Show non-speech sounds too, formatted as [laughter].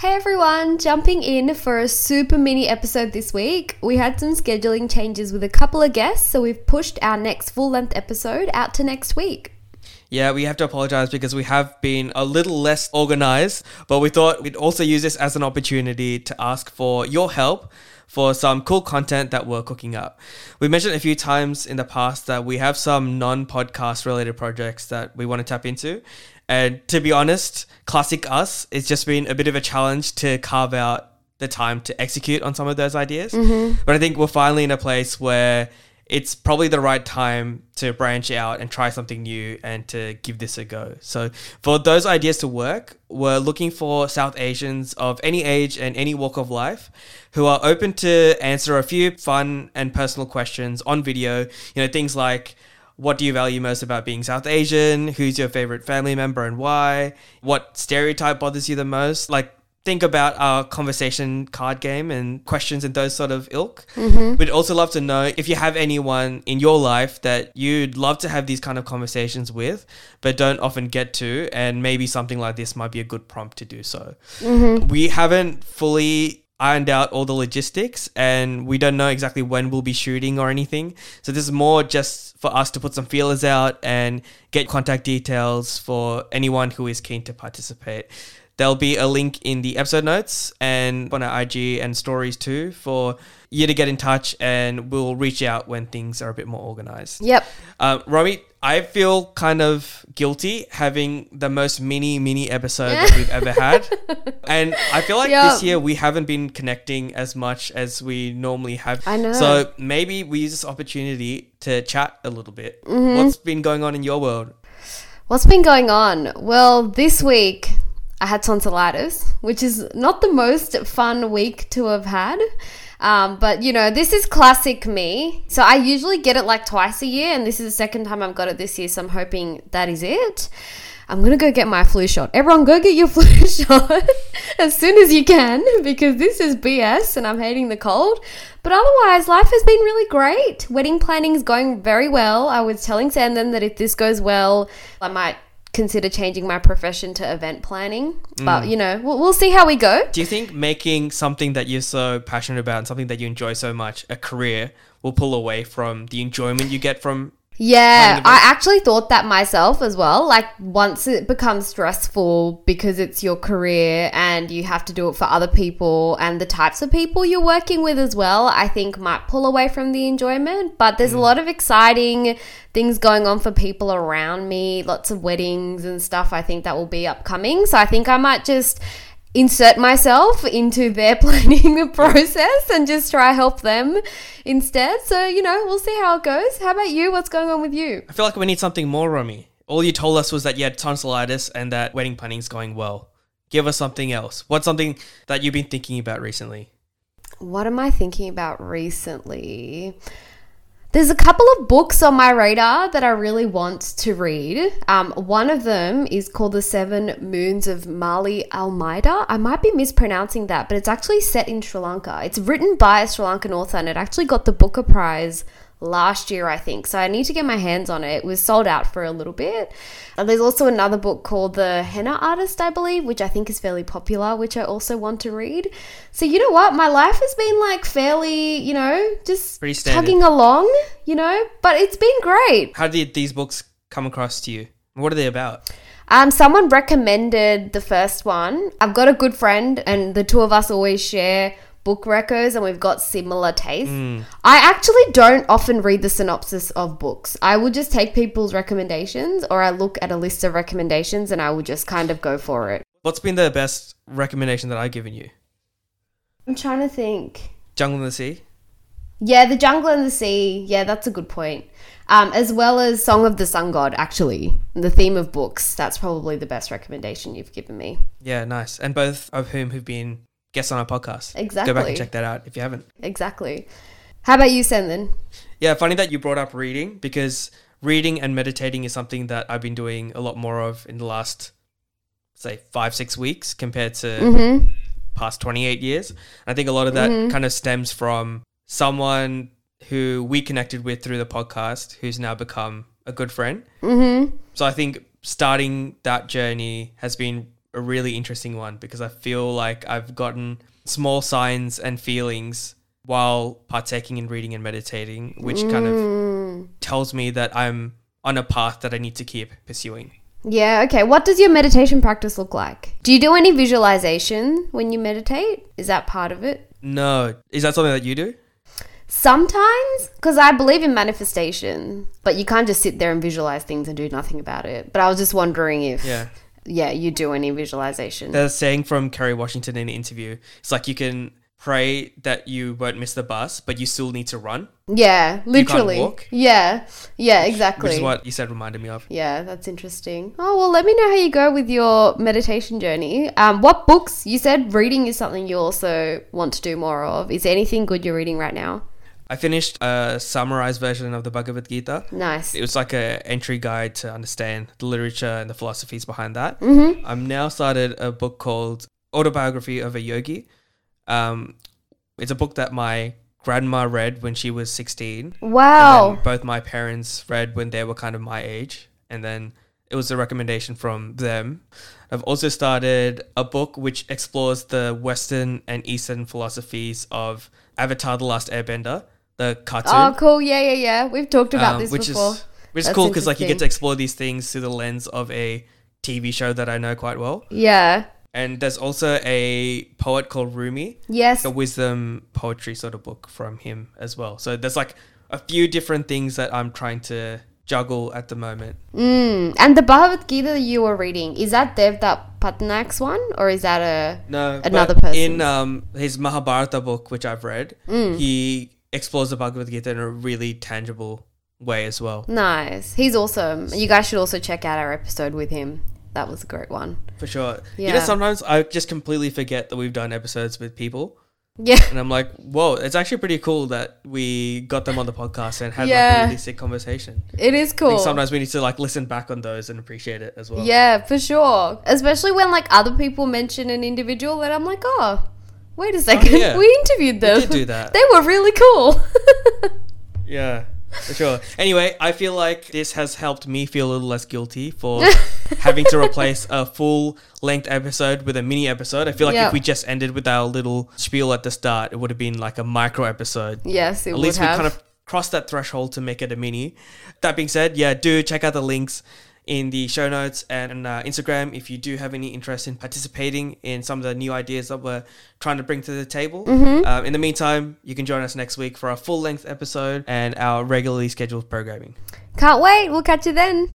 Hey everyone, jumping in for a super mini episode this week. We had some scheduling changes with a couple of guests, so we've pushed our next full length episode out to next week. Yeah, we have to apologize because we have been a little less organized, but we thought we'd also use this as an opportunity to ask for your help for some cool content that we're cooking up. We mentioned a few times in the past that we have some non podcast related projects that we want to tap into. And to be honest, classic us, it's just been a bit of a challenge to carve out the time to execute on some of those ideas. Mm-hmm. But I think we're finally in a place where it's probably the right time to branch out and try something new and to give this a go. So, for those ideas to work, we're looking for South Asians of any age and any walk of life who are open to answer a few fun and personal questions on video. You know, things like what do you value most about being South Asian? Who's your favorite family member and why? What stereotype bothers you the most? Like, think about our conversation card game and questions and those sort of ilk. Mm-hmm. We'd also love to know if you have anyone in your life that you'd love to have these kind of conversations with, but don't often get to, and maybe something like this might be a good prompt to do so. Mm-hmm. We haven't fully ironed out all the logistics and we don't know exactly when we'll be shooting or anything. So this is more just for us to put some feelers out and get contact details for anyone who is keen to participate. There'll be a link in the episode notes and on our IG and stories too for you to get in touch and we'll reach out when things are a bit more organized. Yep. Uh, Romy, I feel kind of guilty having the most mini, mini episode that we've ever [laughs] had. And I feel like Yeah. this year we haven't been connecting as much as we normally have. I know. So maybe we use this opportunity to chat a little bit. Mm-hmm. What's been going on in your world? What's been going on? Well, this week I had tonsillitis, which is not the most fun week to have had. Um, but you know, this is classic me. So I usually get it like twice a year, and this is the second time I've got it this year. So I'm hoping that is it. I'm gonna go get my flu shot. Everyone, go get your [laughs] flu shot as soon as you can because this is BS and I'm hating the cold. But otherwise, life has been really great. Wedding planning is going very well. I was telling Sandon that if this goes well, I might consider changing my profession to event planning. But mm. you know, we'll, we'll see how we go. Do you think making something that you're so passionate about and something that you enjoy so much a career will pull away from the enjoyment you get from Yeah, Kind of I actually thought that myself as well. Like once it becomes stressful because it's your career and you have to do it for other people and the types of people you're working with as well, I think might pull away from the enjoyment. But there's a mm. lot of exciting things going on for people around me, lots of weddings and stuff I think that will be upcoming. So I think I might just insert myself into their [laughs] planning process and just try help them instead. So, you know, we'll see how it goes. How about you? What's going on with you? I feel like we need something more, Romy. All you told us was that you had tonsillitis and that wedding planning's going well. Give us something else. What's something that you've been thinking about recently? What am I thinking about recently? There's a couple of books on my radar that I really want to read. Um, one of them is called The Seven Moons of Maali Almeida. I might be mispronouncing that, but it's actually set in Sri Lanka. It's written by a Sri Lankan author and it actually got the Booker Prize last year, I think. So I need to get my hands on it. It was sold out for a little bit. And there's also another book called The Henna Artist, I believe, which I think is fairly popular, which I also want to read. So you know what? My life has been like fairly, you know, just tugging along, you know, but it's been great. How did these books come across to you? What are they about? Um, someone recommended the first one. I've got a good friend, and the two of us always share book recos, and we've got similar tastes. I actually don't often read the synopsis of books. I will just take people's recommendations, or I look at a list of recommendations, and I will just kind of go for it. What's been the best recommendation that I've given you? I'm trying to think. Jungle in the Sea? Yeah, The Jungle and the Sea. Yeah, that's a good point. Um, as well as Song of the Sun God, actually. The theme of books. That's probably the best recommendation you've given me. Yeah, nice. And both of whom have been guests on our podcast. Exactly. Go back and check that out if you haven't. Exactly. How about you, Sendin? Yeah, funny that you brought up reading because reading and meditating is something that I've been doing a lot more of in the last, say, five, six weeks compared to Mm-hmm. past 28 years. I think a lot of that kind of stems from someone who we connected with through the podcast who's now become a good friend. Mm-hmm. So I think starting that journey has been a really interesting one because I feel like I've gotten small signs and feelings while partaking in reading and meditating, which kind of Mm. tells me that I'm on a path that I need to keep pursuing. Yeah, okay. What does your meditation practice look like? Do you do any visualization when you meditate? Is that part of it? No, is that something that you do? Sometimes, because I believe in manifestation, but you can't just sit there and visualize things and do nothing about it. But I was just wondering if, yeah, Yeah. you do any visualization. There's a saying from Kerry Washington in an interview. It's like you can pray that you won't miss the bus, but you still need to run, yeah, literally. Yeah, yeah, exactly. which is what you said reminded me of. Yeah, that's interesting. Oh well, let me know how you go with your meditation journey. Um, what books you said reading is something you also want to do more of. Is there anything good you're reading right now? I finished a summarized version of the Bhagavad Gita. Nice. It was like a entry guide to understand the literature and the philosophies behind that. Mm-hmm. I've now started a book called Autobiography of a Yogi. Um, it's a book that my grandma read when she was 16. Wow. Both my parents read when they were kind of my age. And then it was a recommendation from them. I've also started a book which explores the Western and Eastern philosophies of Avatar The Last Airbender, the cartoon. Oh, cool. Yeah, yeah, yeah. We've talked about um, this which before. is which is cool because like you get to explore these things through the lens of a TV show that I know quite well. yeah. And there's also a poet called Rumi, Yes. a wisdom poetry sort of book from him as well. So there's like a few different things that I'm trying to juggle at the moment. Mm. And the Bhagavad Gita that you were reading is that Devdutt Pattanaik's one, or is that a? No, Another person? in um, his Mahabharata book, which I've read, Mm. he explores the Bhagavad Gita in a really tangible way as well. Nice. He's awesome. You guys should also check out our episode with him. That was a great one. For sure. You know, sometimes I just completely forget that we've done episodes with people. Yeah. And I'm like, whoa, it's actually pretty cool that we got them on the podcast and had like a really sick conversation. It is cool. sometimes we need to like listen back on those and appreciate it as well. Yeah, for sure. Especially when like other people mention an individual that I'm like, oh, wait a oh, second, yeah. [laughs] we interviewed them. did do that. they were really cool. [laughs] Yeah, for sure. Anyway, I feel like this has helped me feel a little less guilty for [laughs] having to replace a full length episode with a mini episode. I feel like Yeah. if we just ended with our little spiel at the start, it would have been like a micro episode. yes, it At would least we kind of crossed that threshold to make it a mini. That being said, yeah, do check out the links in the show notes and uh, Instagram if you do have any interest in participating in some of the new ideas that we're trying to bring to the table. Mm-hmm. Um, in the meantime, you can join us next week for our full length episode and our regularly scheduled programming. Can't wait. We'll catch you then.